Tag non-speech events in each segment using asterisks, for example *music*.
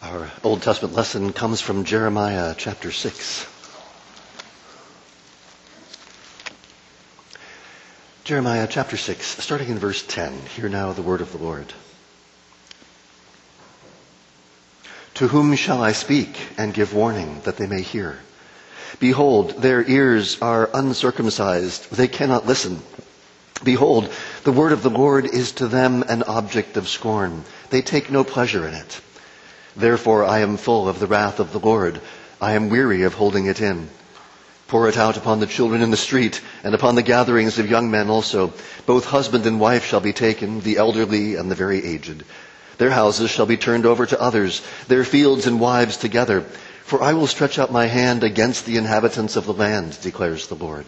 Our Old Testament lesson comes from Jeremiah chapter 6. Jeremiah chapter 6, starting in verse 10. Hear now the word of the Lord. To whom shall I speak and give warning that they may hear? Behold, their ears are uncircumcised. They cannot listen. Behold, the word of the Lord is to them an object of scorn. They take no pleasure in it. Therefore I am full of the wrath of the Lord. I am weary of holding it in. Pour it out upon the children in the street and upon the gatherings of young men also. Both husband and wife shall be taken, the elderly and the very aged. Their houses shall be turned over to others, their fields and wives together. For I will stretch out my hand against the inhabitants of the land, declares the Lord.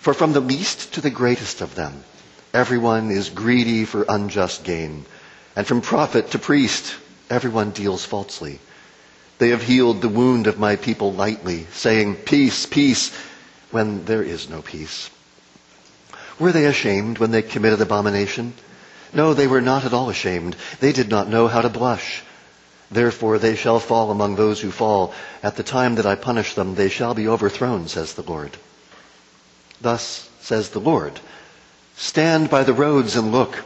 For from the least to the greatest of them, everyone is greedy for unjust gain. And from prophet to priest, everyone deals falsely. They have healed the wound of my people lightly, saying, Peace, peace, when there is no peace. Were they ashamed when they committed abomination? No, they were not at all ashamed. They did not know how to blush. Therefore they shall fall among those who fall. At the time that I punish them, they shall be overthrown, says the Lord. Thus says the Lord, stand by the roads and look,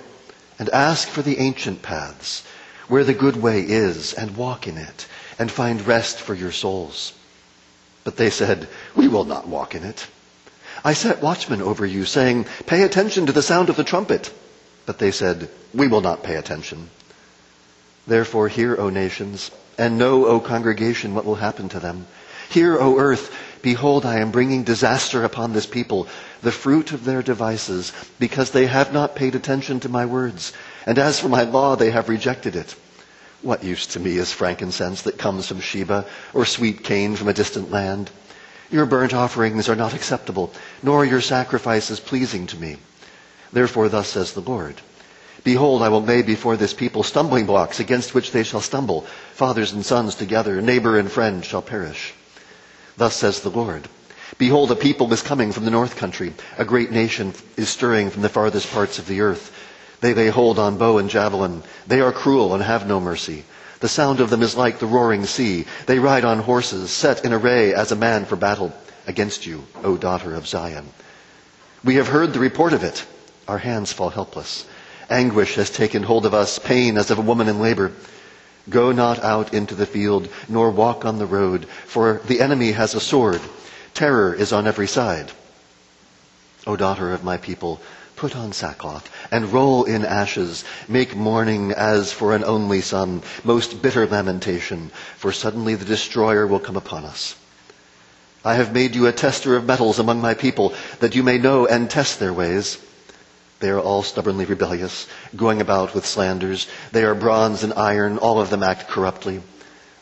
and ask for the ancient paths, where the good way is, and walk in it, and find rest for your souls. But they said, we will not walk in it. I set watchmen over you, saying, pay attention to the sound of the trumpet. But they said, we will not pay attention. Therefore hear, O nations, and know, O congregation, what will happen to them. Hear, O earth, Behold, I am bringing disaster upon this people, the fruit of their devices, because they have not paid attention to my words. And as for my law, they have rejected it. What use to me is frankincense that comes from Sheba, or sweet cane from a distant land? Your burnt offerings are not acceptable, nor your sacrifices pleasing to me. Therefore, thus says the Lord. Behold, I will lay before this people stumbling blocks against which they shall stumble. Fathers and sons together, neighbor and friend shall perish. Thus says the Lord. Behold, a people is coming from the north country. A great nation is stirring from the farthest parts of the earth. They lay hold on bow and javelin. They are cruel and have no mercy. The sound of them is like the roaring sea. They ride on horses, set in array as a man for battle against you, O daughter of Zion. We have heard the report of it. Our hands fall helpless. Anguish has taken hold of us, pain as of a woman in labor. Go not out into the field, nor walk on the road, for the enemy has a sword. Terror is on every side. O daughter of my people, put on sackcloth and roll in ashes. Make mourning as for an only son, most bitter lamentation, for suddenly the destroyer will come upon us. I have made you a tester of metals among my people, that you may know and test their ways. They are all stubbornly rebellious, going about with slanders. They are bronze and iron, all of them act corruptly.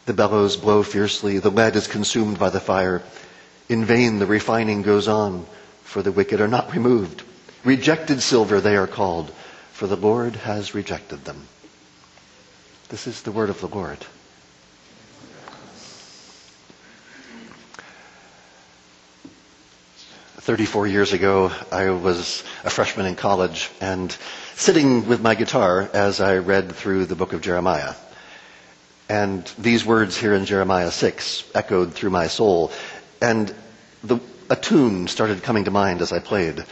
The bellows blow fiercely, the lead is consumed by the fire. In vain the refining goes on, for the wicked are not removed. Rejected silver they are called, for the Lord has rejected them. This is the word of the Lord. 34 years ago, I was a freshman in college and sitting with my guitar as I read through the book of Jeremiah. And these words here in Jeremiah 6 echoed through my soul. And the, a tune started coming to mind as I played.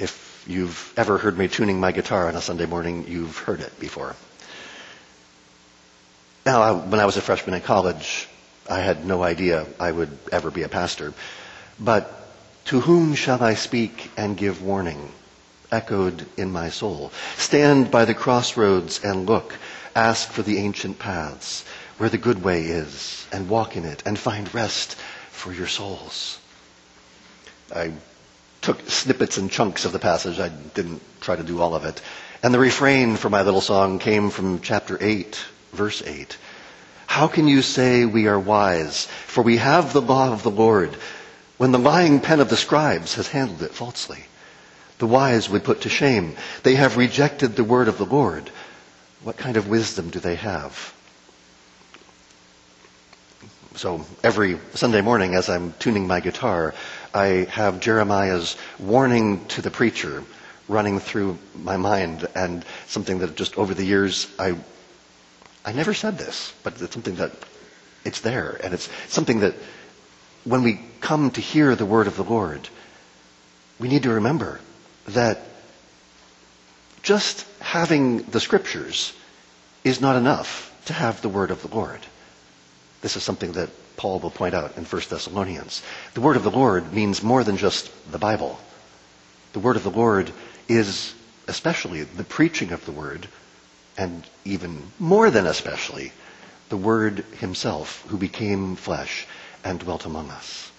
If you've ever heard me tuning my guitar on a Sunday morning, you've heard it before. Now, I, when I was a freshman in college, I had no idea I would ever be a pastor. But to whom shall I speak and give warning? Echoed in my soul. Stand by the crossroads and look. Ask for the ancient paths where the good way is and walk in it and find rest for your souls. I took snippets and chunks of the passage. I didn't try to do all of it. And the refrain for my little song came from chapter 8, verse 8. How can you say we are wise? For we have the law of the Lord when the lying pen of the scribes has handled it falsely. The wise we put to shame. They have rejected the word of the Lord. What kind of wisdom do they have? So every Sunday morning as I'm tuning my guitar, I have Jeremiah's warning to the preacher running through my mind and something that just over the years I I never said this, but it's something that it's there, and it's something that when we come to hear the word of the Lord, we need to remember that just having the scriptures is not enough to have the word of the Lord. This is something that Paul will point out in 1 Thessalonians. The word of the Lord means more than just the Bible. The word of the Lord is especially the preaching of the word, and even more than especially, the word himself who became flesh and dwelt among us.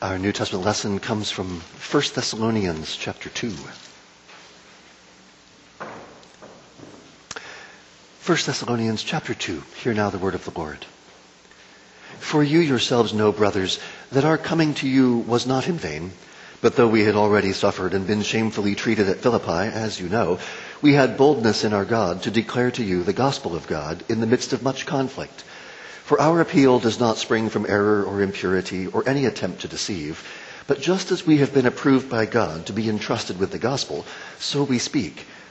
Our New Testament lesson comes from 1 Thessalonians chapter 2. 1 Thessalonians chapter 2. Hear now the word of the Lord. For you yourselves know, brothers, that our coming to you was not in vain, but though we had already suffered and been shamefully treated at Philippi, as you know, we had boldness in our God to declare to you the gospel of God in the midst of much conflict. For our appeal does not spring from error or impurity or any attempt to deceive, but just as we have been approved by God to be entrusted with the gospel, so we speak,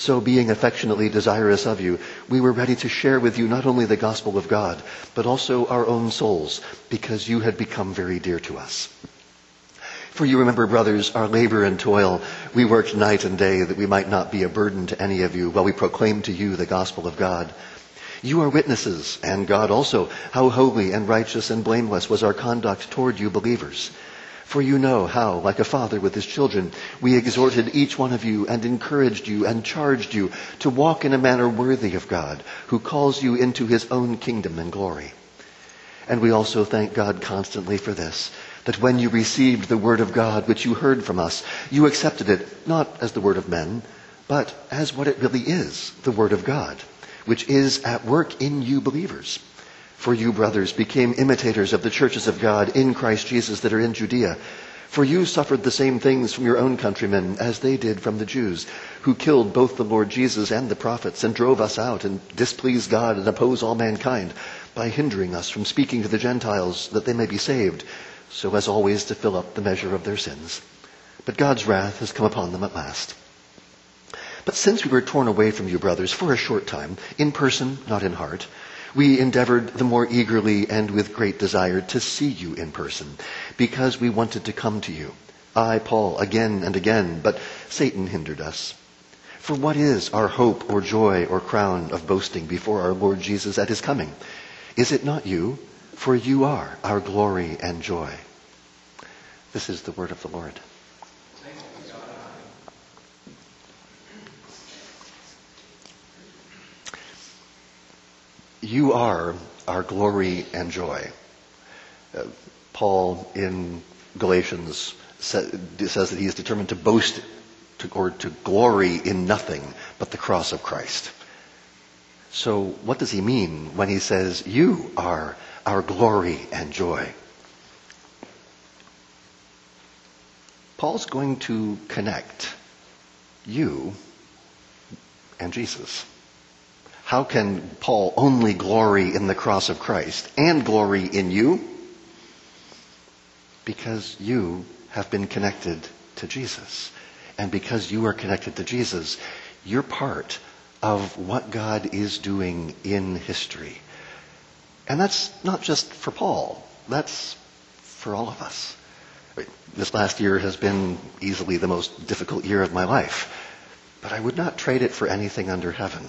So being affectionately desirous of you, we were ready to share with you not only the gospel of God, but also our own souls, because you had become very dear to us. For you remember, brothers, our labor and toil. We worked night and day that we might not be a burden to any of you while we proclaimed to you the gospel of God. You are witnesses, and God also, how holy and righteous and blameless was our conduct toward you believers. For you know how, like a father with his children, we exhorted each one of you and encouraged you and charged you to walk in a manner worthy of God, who calls you into his own kingdom and glory. And we also thank God constantly for this, that when you received the word of God which you heard from us, you accepted it not as the word of men, but as what it really is, the word of God, which is at work in you believers. For you, brothers, became imitators of the churches of God in Christ Jesus that are in Judea. For you suffered the same things from your own countrymen as they did from the Jews, who killed both the Lord Jesus and the prophets and drove us out and displease God and oppose all mankind by hindering us from speaking to the Gentiles that they may be saved, so as always to fill up the measure of their sins. But God's wrath has come upon them at last. But since we were torn away from you, brothers, for a short time, in person, not in heart, we endeavored the more eagerly and with great desire to see you in person, because we wanted to come to you. I, Paul, again and again, but Satan hindered us. For what is our hope or joy or crown of boasting before our Lord Jesus at his coming? Is it not you? For you are our glory and joy. This is the word of the Lord. You are our glory and joy. Uh, Paul in Galatians says that he is determined to boast to, or to glory in nothing but the cross of Christ. So what does he mean when he says, you are our glory and joy? Paul's going to connect you and Jesus. How can Paul only glory in the cross of Christ and glory in you? Because you have been connected to Jesus. And because you are connected to Jesus, you're part of what God is doing in history. And that's not just for Paul. That's for all of us. This last year has been easily the most difficult year of my life. But I would not trade it for anything under heaven.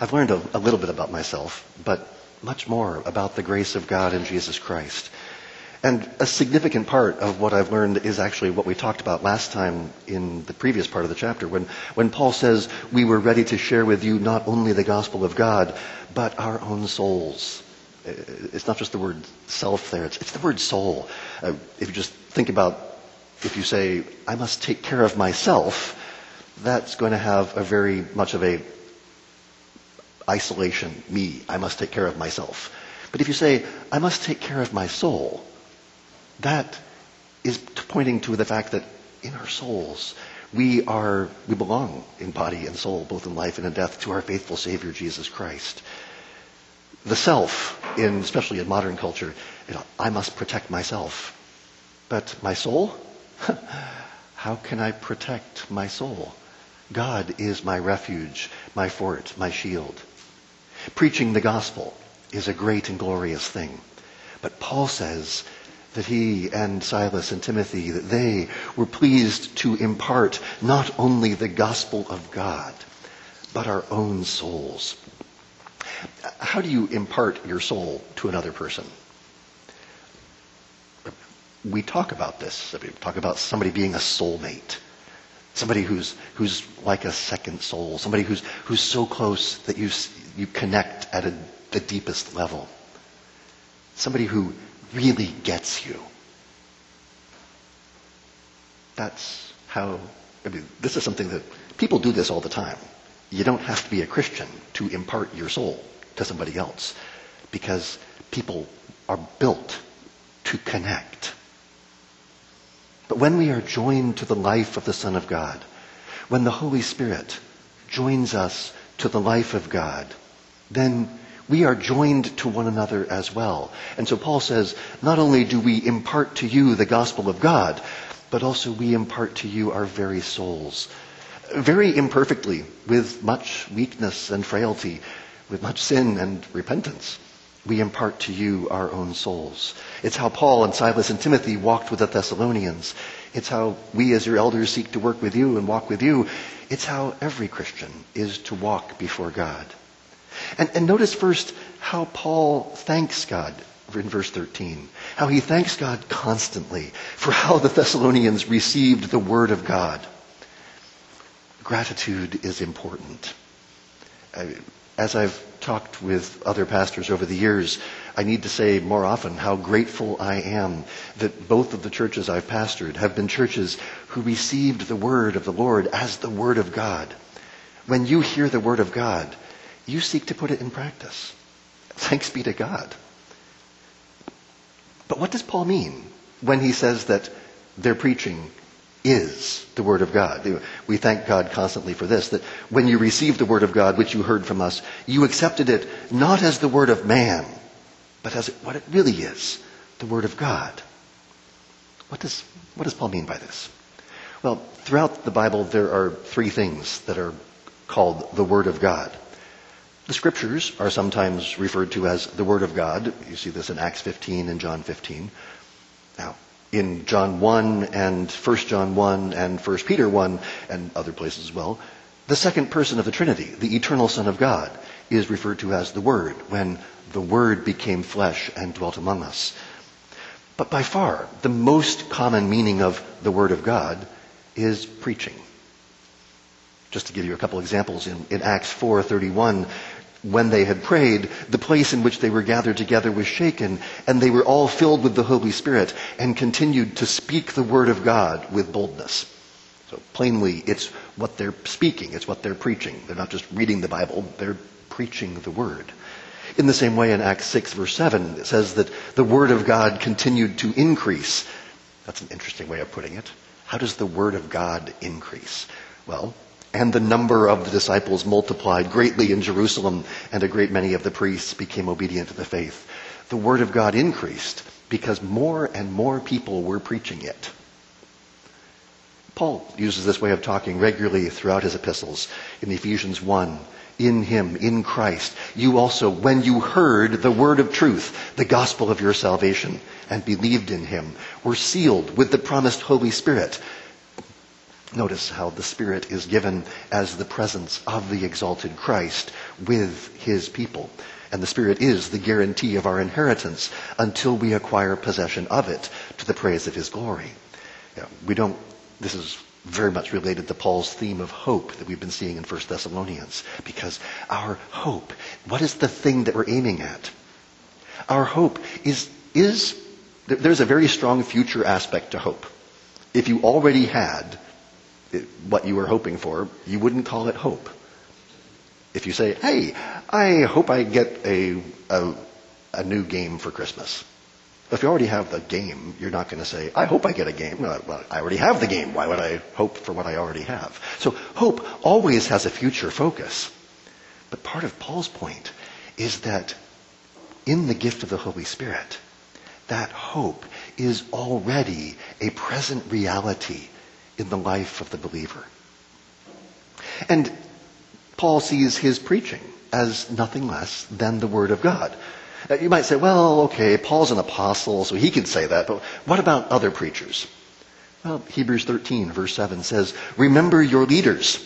I've learned a, a, little bit about myself, but much more about the grace of God in Jesus Christ. And a significant part of what I've learned is actually what we talked about last time in the previous part of the chapter, when, when Paul says, we were ready to share with you not only the gospel of God, but our own souls. It's not just the word self there, it's, it's the word soul. Uh, if you just think about, if you say, I must take care of myself, that's going to have a very much of a isolation, me, I must take care of myself. But if you say, I must take care of my soul, that is pointing to the fact that in our souls, we are, we belong in body and soul, both in life and in death, to our faithful Savior, Jesus Christ. The self, in, especially in modern culture, you know, I must protect myself. But my soul? *laughs* How can I protect my soul? God is my refuge, my fort, my shield. Preaching the gospel is a great and glorious thing. But Paul says that he and Silas and Timothy, that they were pleased to impart not only the gospel of God, but our own souls. How do you impart your soul to another person? We talk about this. We talk about somebody being a soulmate. Somebody who's, who's like a second soul. Somebody who's, who's so close that you, you connect at a, the deepest level. Somebody who really gets you. That's how, I mean, this is something that people do this all the time. You don't have to be a Christian to impart your soul to somebody else because people are built to connect. But when we are joined to the life of the Son of God, when the Holy Spirit joins us to the life of God, then we are joined to one another as well. And so Paul says, not only do we impart to you the gospel of God, but also we impart to you our very souls. Very imperfectly, with much weakness and frailty, with much sin and repentance. We impart to you our own souls. It's how Paul and Silas and Timothy walked with the Thessalonians. It's how we as your elders seek to work with you and walk with you. It's how every Christian is to walk before God. And, and notice first how Paul thanks God in verse 13. How he thanks God constantly for how the Thessalonians received the word of God. Gratitude is important. As I've talked with other pastors over the years, I need to say more often how grateful I am that both of the churches I've pastored have been churches who received the word of the Lord as the word of God. When you hear the word of God, you seek to put it in practice. Thanks be to God. But what does Paul mean when he says that their preaching is the Word of God? We thank God constantly for this, that when you received the Word of God, which you heard from us, you accepted it not as the Word of man, but as what it really is, the Word of God. What does, what does Paul mean by this? Well, throughout the Bible, there are three things that are called the Word of God. The scriptures are sometimes referred to as the Word of God. You see this in Acts 15 and John 15. Now, in John 1 and 1 John 1 and 1 Peter 1 and other places as well, the second person of the Trinity, the eternal Son of God, is referred to as the Word when the Word became flesh and dwelt among us. But by far, the most common meaning of the Word of God is preaching. Just to give you a couple examples, in, in Acts 4.31, when they had prayed, the place in which they were gathered together was shaken, and they were all filled with the Holy Spirit and continued to speak the word of God with boldness. So plainly, it's what they're speaking, it's what they're preaching. They're not just reading the Bible, they're preaching the word. In the same way, in Acts 6, verse 7, it says that the word of God continued to increase. That's an interesting way of putting it. How does the word of God increase? Well, and the number of the disciples multiplied greatly in Jerusalem, and a great many of the priests became obedient to the faith. The word of God increased because more and more people were preaching it. Paul uses this way of talking regularly throughout his epistles. In Ephesians 1, in him, in Christ, you also, when you heard the word of truth, the gospel of your salvation, and believed in him, were sealed with the promised Holy Spirit Notice how the Spirit is given as the presence of the exalted Christ with his people. And the Spirit is the guarantee of our inheritance until we acquire possession of it to the praise of his glory. we don't, this is very much related to Paul's theme of hope that we've been seeing in 1 Thessalonians. Because our hope, what is the thing that we're aiming at? Our hope is, is, there's a very strong future aspect to hope. If you already had what you were hoping for, you wouldn't call it hope. If you say, hey, I hope I get a, a a new game for Christmas. If you already have the game, you're not going to say, I hope I get a game. Well, I already have the game. Why would I hope for what I already have? So hope always has a future focus. But part of Paul's point is that in the gift of the Holy Spirit, that hope is already a present reality in the life of the believer. And Paul sees his preaching as nothing less than the Word of God. Uh, you might say, well, okay, Paul's an apostle, so he can say that, but what about other preachers? Well, Hebrews 13, verse 7 says, Remember your leaders,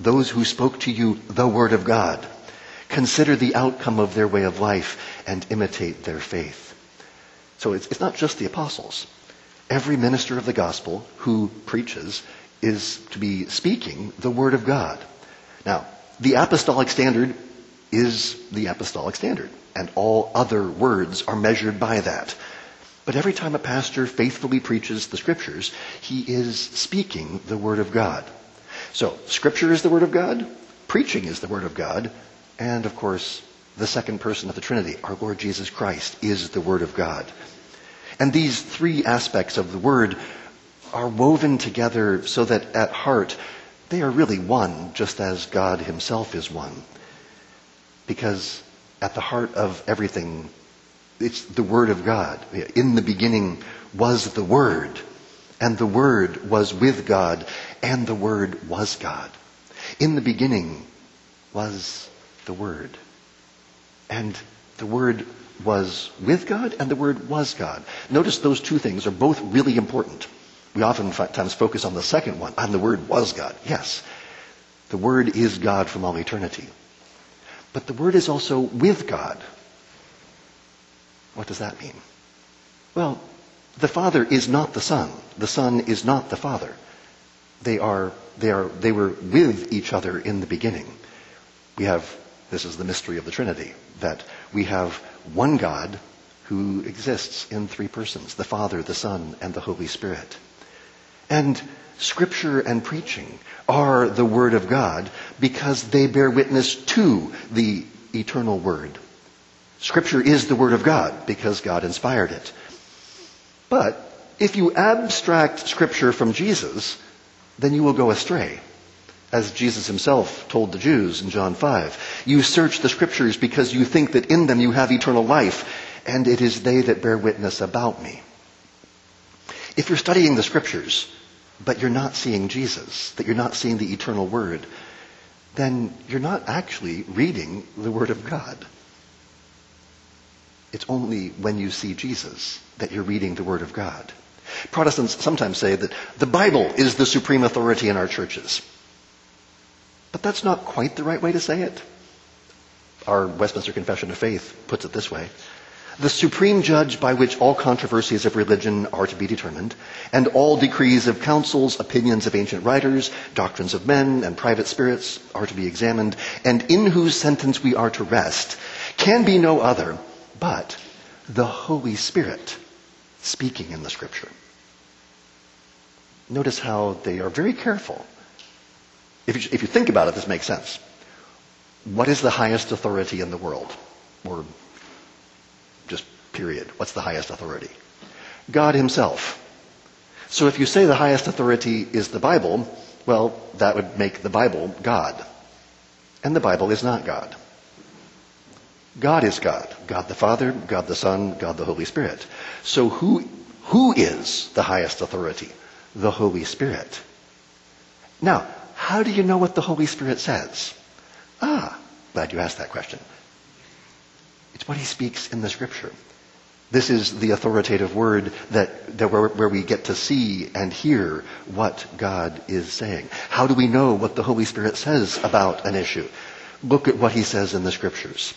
those who spoke to you the Word of God. Consider the outcome of their way of life and imitate their faith. So it's, it's not just the apostles. Every minister of the gospel who preaches is to be speaking the Word of God. Now, the apostolic standard is the apostolic standard and all other words are measured by that. But every time a pastor faithfully preaches the scriptures, he is speaking the word of God. So, scripture is the word of God, preaching is the word of God, and of course, the second person of the Trinity, our Lord Jesus Christ, is the word of God. And these three aspects of the word are woven together so that at heart they are really one, just as God himself is one. Because at the heart of everything, it's the Word of God. In the beginning was the Word, and the Word was with God, and the Word was God. In the beginning was the Word. And the Word was with God, and the Word was God. Notice those two things are both really important. We oftentimes focus on the second one, and the Word was God. Yes, the Word is God from all eternity. But the Word is also with God. What does that mean? Well, the Father is not the Son. The Son is not the Father. They are, they are, they were with each other in the beginning. We have, this is the mystery of the Trinity, that we have one God who exists in three persons, the Father, the Son, and the Holy Spirit. And Scripture and preaching are the Word of God because they bear witness to the eternal Word. Scripture is the Word of God because God inspired it. But if you abstract Scripture from Jesus, then you will go astray. As Jesus himself told the Jews in John 5, you search the Scriptures because you think that in them you have eternal life, and it is they that bear witness about me. If you're studying the Scriptures, but you're not seeing Jesus, that you're not seeing the eternal Word, then you're not actually reading the Word of God. It's only when you see Jesus that you're reading the Word of God. Protestants sometimes say that the Bible is the supreme authority in our churches. But that's not quite the right way to say it. Our Westminster Confession of Faith puts it this way the supreme judge by which all controversies of religion are to be determined, and all decrees of councils, opinions of ancient writers, doctrines of men, and private spirits are to be examined, and in whose sentence we are to rest, can be no other but the Holy Spirit speaking in the Scripture. Notice how they are very careful. If you, if you think about it, this makes sense. What is the highest authority in the world? Or just period. What's the highest authority? God Himself. So if you say the highest authority is the Bible, well, that would make the Bible God. And the Bible is not God. God is God. God the Father, God the Son, God the Holy Spirit. So who, who is the highest authority? The Holy Spirit. Now, how do you know what the Holy Spirit says? Ah, glad you asked that question. It's what he speaks in the scripture. This is the authoritative word that, that where, where we get to see and hear what God is saying. How do we know what the Holy Spirit says about an issue? Look at what he says in the scriptures.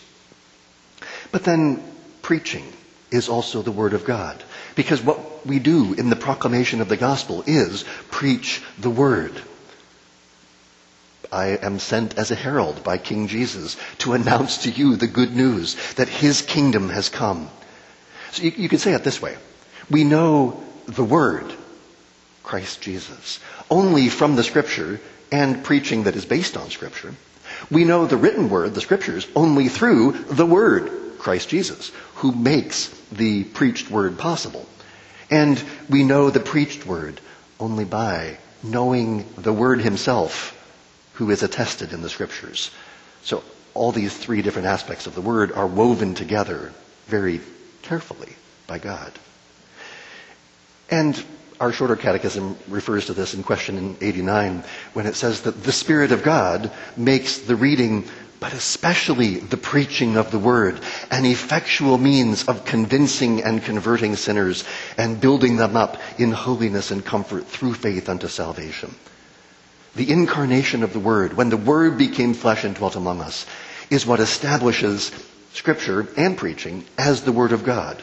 But then preaching is also the word of God. Because what we do in the proclamation of the gospel is preach the word. I am sent as a herald by King Jesus to announce to you the good news that his kingdom has come. So you, you could say it this way. We know the word, Christ Jesus, only from the scripture and preaching that is based on scripture. We know the written word, the scriptures, only through the word, Christ Jesus, who makes the preached word possible. And we know the preached word only by knowing the word himself, who is attested in the scriptures. So all these three different aspects of the word are woven together very carefully by God. And our shorter catechism refers to this in question 89 when it says that the Spirit of God makes the reading, but especially the preaching of the Word, an effectual means of convincing and converting sinners and building them up in holiness and comfort through faith unto salvation. The incarnation of the Word, when the Word became flesh and dwelt among us, is what establishes Scripture and preaching as the Word of God.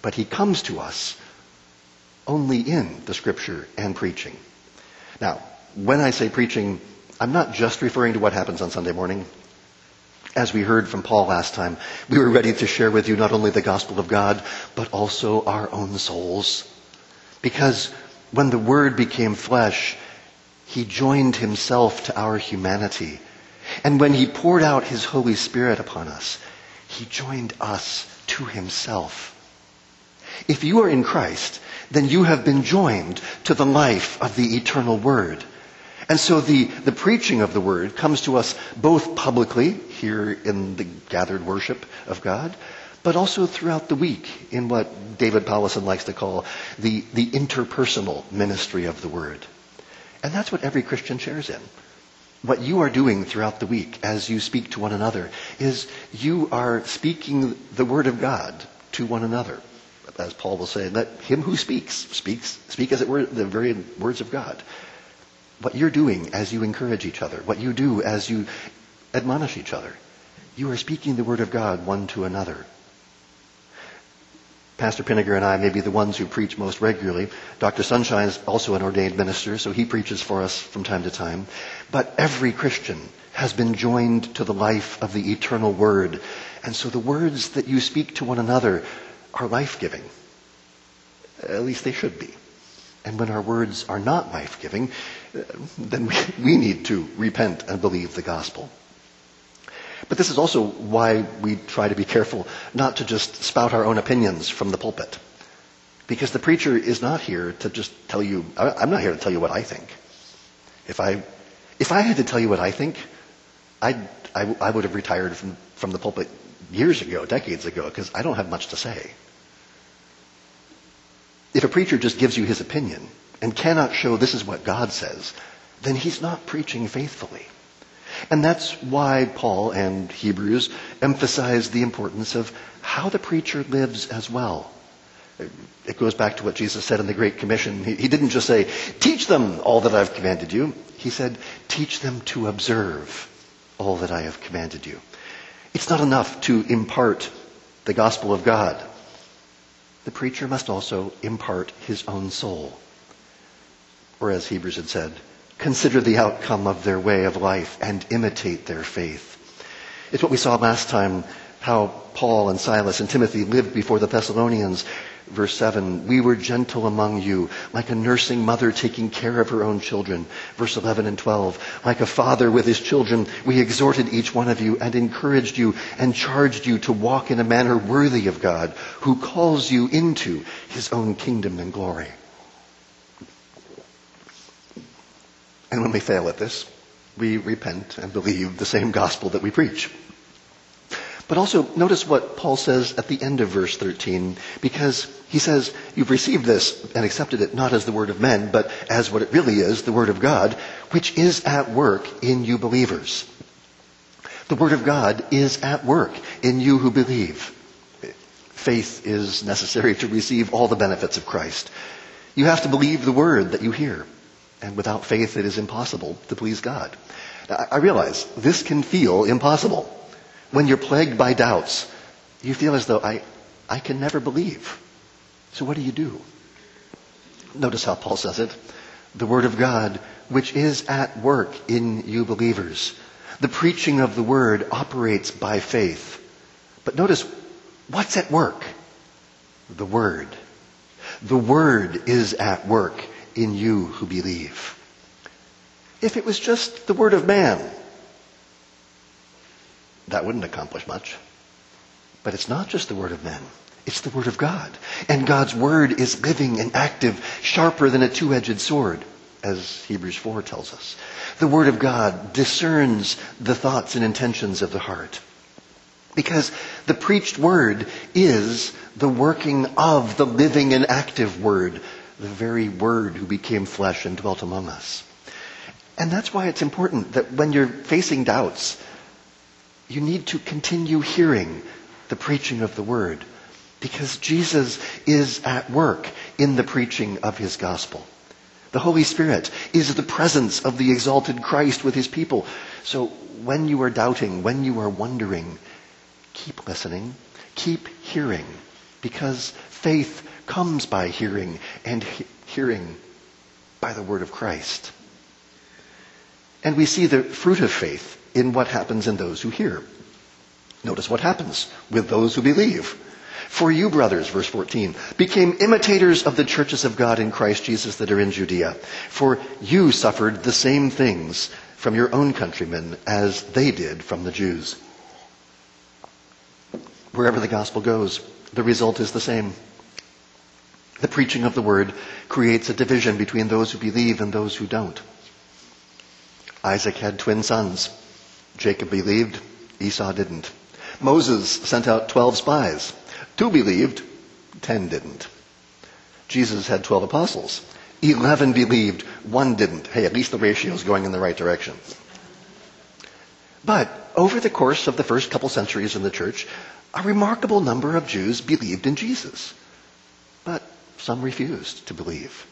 But He comes to us only in the scripture and preaching. Now, when I say preaching, I'm not just referring to what happens on Sunday morning. As we heard from Paul last time, we were ready to share with you not only the gospel of God, but also our own souls. Because when the Word became flesh, He joined Himself to our humanity. And when He poured out His Holy Spirit upon us, He joined us to Himself. If you are in Christ, then you have been joined to the life of the eternal Word. And so the, the preaching of the Word comes to us both publicly here in the gathered worship of God, but also throughout the week in what David Powlison likes to call the, the interpersonal ministry of the Word. And that's what every Christian shares in. What you are doing throughout the week as you speak to one another is you are speaking the Word of God to one another as Paul will say, let him who speaks, speaks, speak as it were the very words of God. What you're doing as you encourage each other, what you do as you admonish each other, you are speaking the word of God one to another. Pastor Pinniger and I may be the ones who preach most regularly. Dr. Sunshine is also an ordained minister, so he preaches for us from time to time. But every Christian has been joined to the life of the eternal Word. And so the words that you speak to one another are life giving. At least they should be. And when our words are not life giving, then we need to repent and believe the gospel. But this is also why we try to be careful not to just spout our own opinions from the pulpit. Because the preacher is not here to just tell you, I'm not here to tell you what I think. If I, if I had to tell you what I think, I'd, I, I would have retired from, from the pulpit years ago, decades ago, because I don't have much to say. If a preacher just gives you his opinion and cannot show this is what God says, then he's not preaching faithfully. And that's why Paul and Hebrews emphasize the importance of how the preacher lives as well. It goes back to what Jesus said in the Great Commission. He, didn't just say, teach them all that I've commanded you. He said, teach them to observe all that I have commanded you. It's not enough to impart the gospel of God the preacher must also impart his own soul. Or as Hebrews had said, consider the outcome of their way of life and imitate their faith. It's what we saw last time, how Paul and Silas and Timothy lived before the Thessalonians, Verse 7, we were gentle among you, like a nursing mother taking care of her own children. Verse 11 and 12, like a father with his children, we exhorted each one of you and encouraged you and charged you to walk in a manner worthy of God, who calls you into his own kingdom and glory. And when we fail at this, we repent and believe the same gospel that we preach. But also notice what Paul says at the end of verse 13, because he says, you've received this and accepted it not as the word of men, but as what it really is, the word of God, which is at work in you believers. The word of God is at work in you who believe. Faith is necessary to receive all the benefits of Christ. You have to believe the word that you hear. And without faith, it is impossible to please God. I realize this can feel impossible. When you're plagued by doubts, you feel as though I, I can never believe. So what do you do? Notice how Paul says it. The word of God, which is at work in you believers. The preaching of the word operates by faith. But notice, what's at work? The word. The word is at work in you who believe. If it was just the word of man, that wouldn't accomplish much. But it's not just the word of men. It's the word of God. And God's word is living and active, sharper than a two-edged sword, as Hebrews 4 tells us. The word of God discerns the thoughts and intentions of the heart. Because the preached word is the working of the living and active word, the very word who became flesh and dwelt among us. And that's why it's important that when you're facing doubts, you need to continue hearing the preaching of the word because Jesus is at work in the preaching of his gospel. The Holy Spirit is the presence of the exalted Christ with his people. So when you are doubting, when you are wondering, keep listening, keep hearing, because faith comes by hearing, and he- hearing by the word of Christ. And we see the fruit of faith in what happens in those who hear. Notice what happens with those who believe. For you, brothers, verse 14, became imitators of the churches of God in Christ Jesus that are in Judea. For you suffered the same things from your own countrymen as they did from the Jews. Wherever the gospel goes, the result is the same. The preaching of the word creates a division between those who believe and those who don't. Isaac had twin sons. Jacob believed, Esau didn't. Moses sent out 12 spies. Two believed, 10 didn't. Jesus had 12 apostles. 11 believed, one didn't. Hey, at least the ratio is going in the right direction. But over the course of the first couple centuries in the church, a remarkable number of Jews believed in Jesus. But some refused to believe.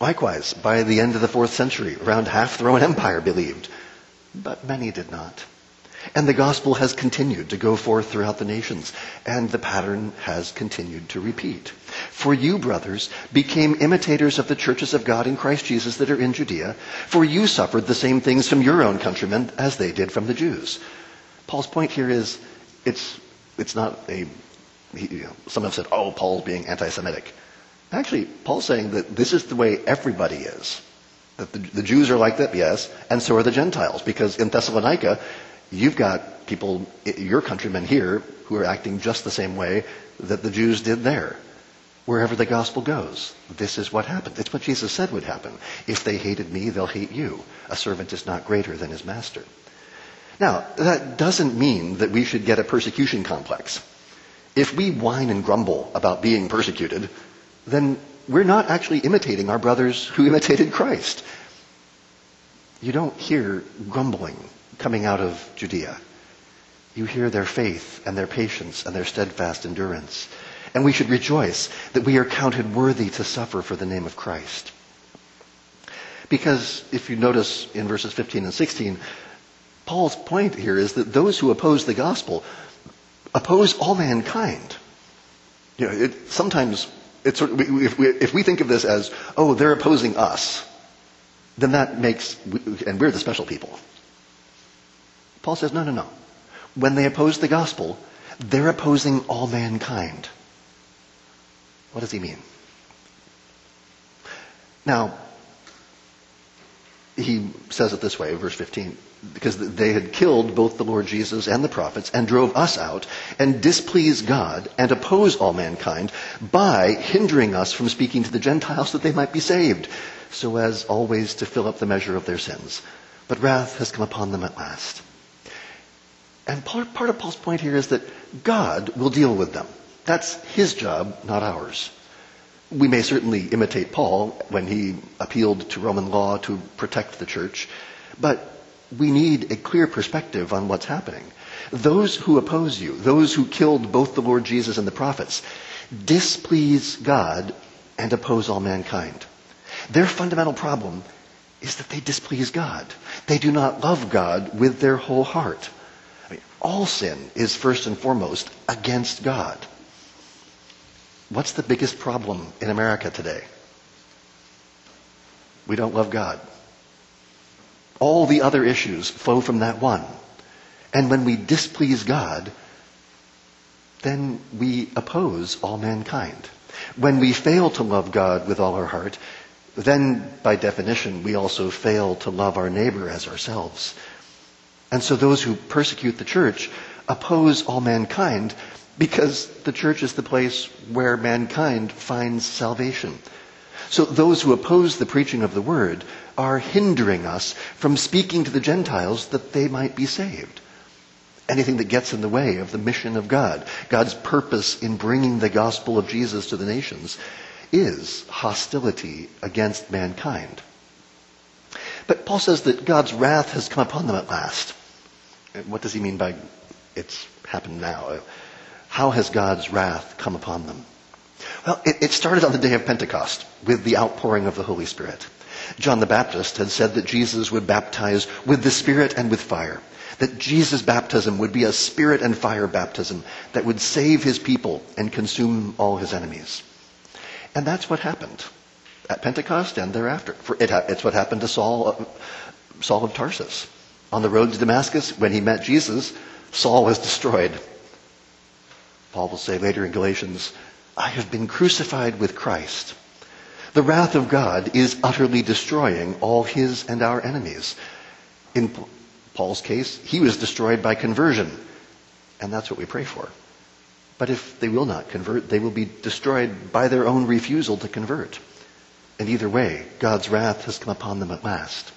Likewise, by the end of the fourth century, around half the Roman Empire believed, but many did not. And the gospel has continued to go forth throughout the nations, and the pattern has continued to repeat. For you, brothers, became imitators of the churches of God in Christ Jesus that are in Judea, for you suffered the same things from your own countrymen as they did from the Jews. Paul's point here is, it's, it's not a, you know, some have said, oh, Paul's being anti-Semitic. Actually, Paul's saying that this is the way everybody is. That the, the Jews are like that, yes, and so are the Gentiles, because in Thessalonica, You've got people, your countrymen here, who are acting just the same way that the Jews did there. Wherever the gospel goes, this is what happened. It's what Jesus said would happen. If they hated me, they'll hate you. A servant is not greater than his master. Now, that doesn't mean that we should get a persecution complex. If we whine and grumble about being persecuted, then we're not actually imitating our brothers who *laughs* imitated Christ. You don't hear grumbling coming out of Judea. You hear their faith and their patience and their steadfast endurance. And we should rejoice that we are counted worthy to suffer for the name of Christ. Because if you notice in verses 15 and 16, Paul's point here is that those who oppose the gospel oppose all mankind. You know, it, sometimes it's if, we, if we think of this as, oh, they're opposing us, then that makes, and we're the special people. Paul says, no, no, no. When they oppose the gospel, they're opposing all mankind. What does he mean? Now, he says it this way, verse 15, because they had killed both the Lord Jesus and the prophets and drove us out and displeased God and oppose all mankind by hindering us from speaking to the Gentiles that they might be saved, so as always to fill up the measure of their sins. But wrath has come upon them at last. And part, part of Paul's point here is that God will deal with them. That's his job, not ours. We may certainly imitate Paul when he appealed to Roman law to protect the church, but we need a clear perspective on what's happening. Those who oppose you, those who killed both the Lord Jesus and the prophets, displease God and oppose all mankind. Their fundamental problem is that they displease God. They do not love God with their whole heart I mean, all sin is first and foremost against God. What's the biggest problem in America today? We don't love God. All the other issues flow from that one. And when we displease God, then we oppose all mankind. When we fail to love God with all our heart, then by definition we also fail to love our neighbor as ourselves. And so those who persecute the church oppose all mankind because the church is the place where mankind finds salvation. So those who oppose the preaching of the word are hindering us from speaking to the Gentiles that they might be saved. Anything that gets in the way of the mission of God, God's purpose in bringing the gospel of Jesus to the nations, is hostility against mankind. But Paul says that God's wrath has come upon them at last. What does he mean by it's happened now? How has God's wrath come upon them? Well, it, it started on the day of Pentecost with the outpouring of the Holy Spirit. John the Baptist had said that Jesus would baptize with the Spirit and with fire. That Jesus' baptism would be a spirit and fire baptism that would save his people and consume all his enemies. And that's what happened at Pentecost and thereafter. It, it's what happened to Saul, Saul of Tarsus. On the road to Damascus, when he met Jesus, Saul was destroyed. Paul will say later in Galatians, I have been crucified with Christ. The wrath of God is utterly destroying all his and our enemies. In Paul's case, he was destroyed by conversion. And that's what we pray for. But if they will not convert, they will be destroyed by their own refusal to convert. And either way, God's wrath has come upon them at last.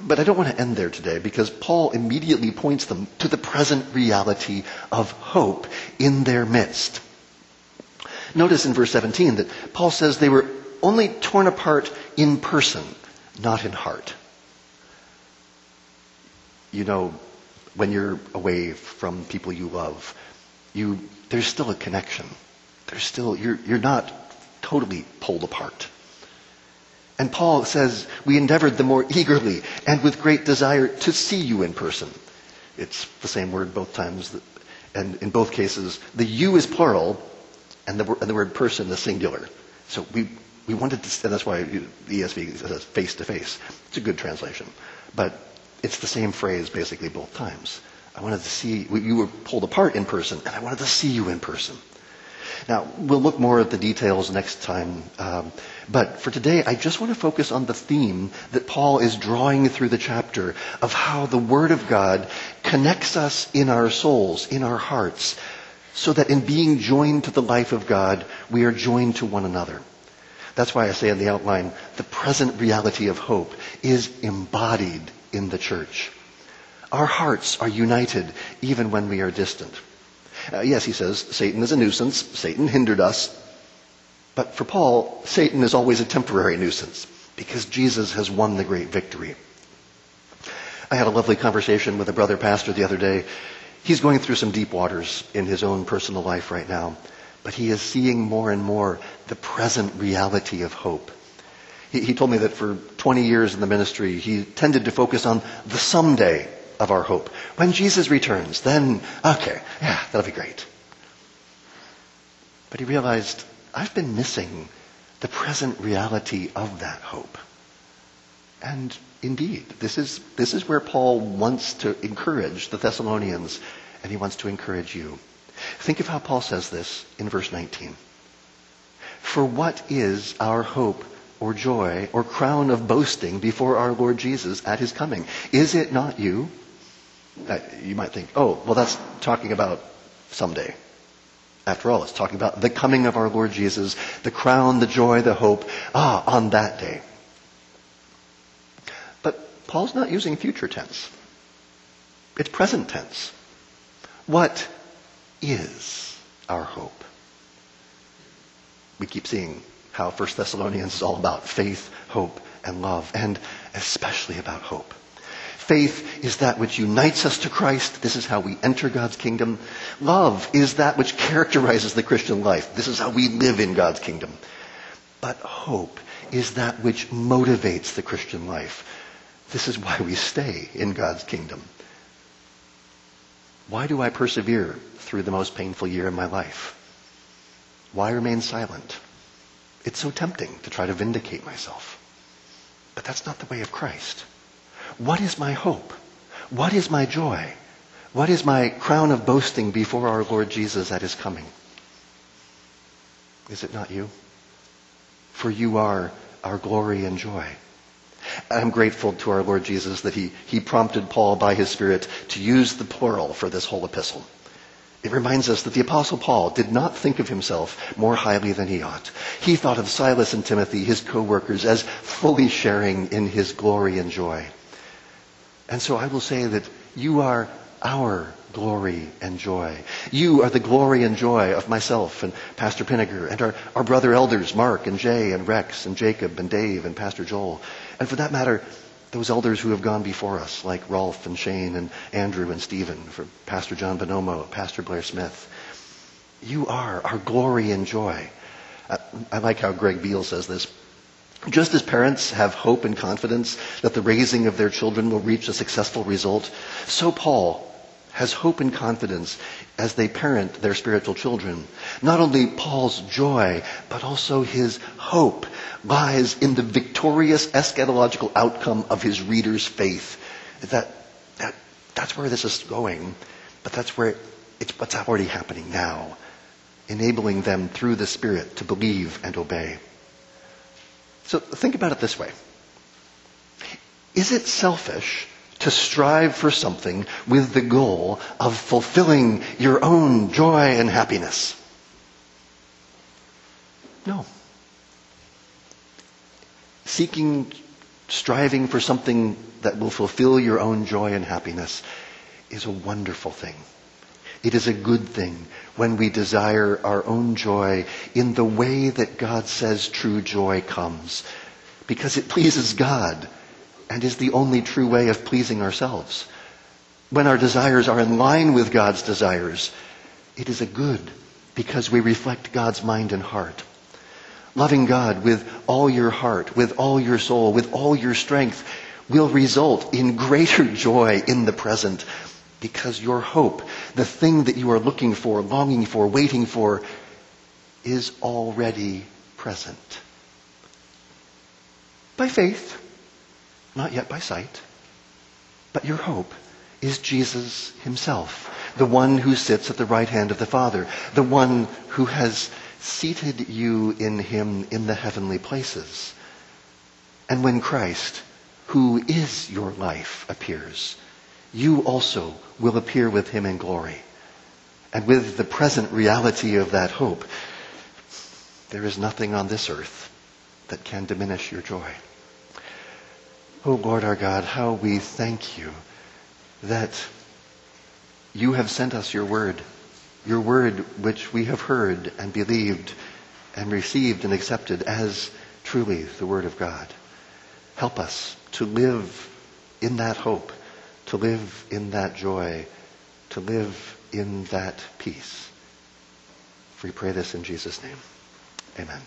But I don't want to end there today because Paul immediately points them to the present reality of hope in their midst. Notice in verse 17 that Paul says they were only torn apart in person, not in heart. You know, when you're away from people you love, you, there's still a connection. There's still, you're, you're not totally pulled apart. And Paul says, we endeavored the more eagerly and with great desire to see you in person. It's the same word both times. And in both cases, the you is plural and the, and the word person is singular. So we, we wanted to, and that's why the ESV says face to face. It's a good translation. But it's the same phrase basically both times. I wanted to see, you were pulled apart in person, and I wanted to see you in person. Now, we'll look more at the details next time. Um, but for today, I just want to focus on the theme that Paul is drawing through the chapter of how the Word of God connects us in our souls, in our hearts, so that in being joined to the life of God, we are joined to one another. That's why I say in the outline, the present reality of hope is embodied in the church. Our hearts are united even when we are distant. Uh, yes, he says, Satan is a nuisance. Satan hindered us. But for Paul, Satan is always a temporary nuisance because Jesus has won the great victory. I had a lovely conversation with a brother pastor the other day. He's going through some deep waters in his own personal life right now, but he is seeing more and more the present reality of hope. He, he told me that for 20 years in the ministry, he tended to focus on the someday of our hope. When Jesus returns, then, okay, yeah, that'll be great. But he realized, I've been missing the present reality of that hope. And indeed, this is, this is where Paul wants to encourage the Thessalonians, and he wants to encourage you. Think of how Paul says this in verse 19. For what is our hope or joy or crown of boasting before our Lord Jesus at his coming? Is it not you? You might think, oh, well, that's talking about someday. After all, it's talking about the coming of our Lord Jesus, the crown, the joy, the hope, ah, on that day. But Paul's not using future tense. It's present tense. What is our hope? We keep seeing how 1 Thessalonians is all about faith, hope, and love, and especially about hope. Faith is that which unites us to Christ. This is how we enter God's kingdom. Love is that which characterizes the Christian life. This is how we live in God's kingdom. But hope is that which motivates the Christian life. This is why we stay in God's kingdom. Why do I persevere through the most painful year in my life? Why remain silent? It's so tempting to try to vindicate myself. But that's not the way of Christ. What is my hope? What is my joy? What is my crown of boasting before our Lord Jesus at his coming? Is it not you? For you are our glory and joy. I'm grateful to our Lord Jesus that he, he prompted Paul by his Spirit to use the plural for this whole epistle. It reminds us that the Apostle Paul did not think of himself more highly than he ought. He thought of Silas and Timothy, his co-workers, as fully sharing in his glory and joy. And so I will say that you are our glory and joy. You are the glory and joy of myself and Pastor Pinniger and our, our brother elders, Mark and Jay and Rex and Jacob and Dave and Pastor Joel. And for that matter, those elders who have gone before us, like Rolf and Shane and Andrew and Stephen, for Pastor John Bonomo, Pastor Blair Smith. You are our glory and joy. I, I like how Greg Beale says this. Just as parents have hope and confidence that the raising of their children will reach a successful result, so Paul has hope and confidence as they parent their spiritual children. Not only Paul's joy, but also his hope lies in the victorious eschatological outcome of his reader's faith. That, that, that's where this is going, but that's where it's what's already happening now, enabling them through the Spirit to believe and obey. So think about it this way. Is it selfish to strive for something with the goal of fulfilling your own joy and happiness? No. Seeking, striving for something that will fulfill your own joy and happiness is a wonderful thing. It is a good thing when we desire our own joy in the way that God says true joy comes. Because it pleases God and is the only true way of pleasing ourselves. When our desires are in line with God's desires, it is a good because we reflect God's mind and heart. Loving God with all your heart, with all your soul, with all your strength will result in greater *laughs* joy in the present because your hope, the thing that you are looking for, longing for, waiting for, is already present. By faith, not yet by sight, but your hope is Jesus himself, the one who sits at the right hand of the Father, the one who has seated you in him in the heavenly places. And when Christ, who is your life, appears, you also will appear with him in glory. And with the present reality of that hope, there is nothing on this earth that can diminish your joy. Oh Lord our God, how we thank you that you have sent us your word, your word which we have heard and believed and received and accepted as truly the word of God. Help us to live in that hope, to live in that joy, to live in that peace. We pray this in Jesus' name. Amen.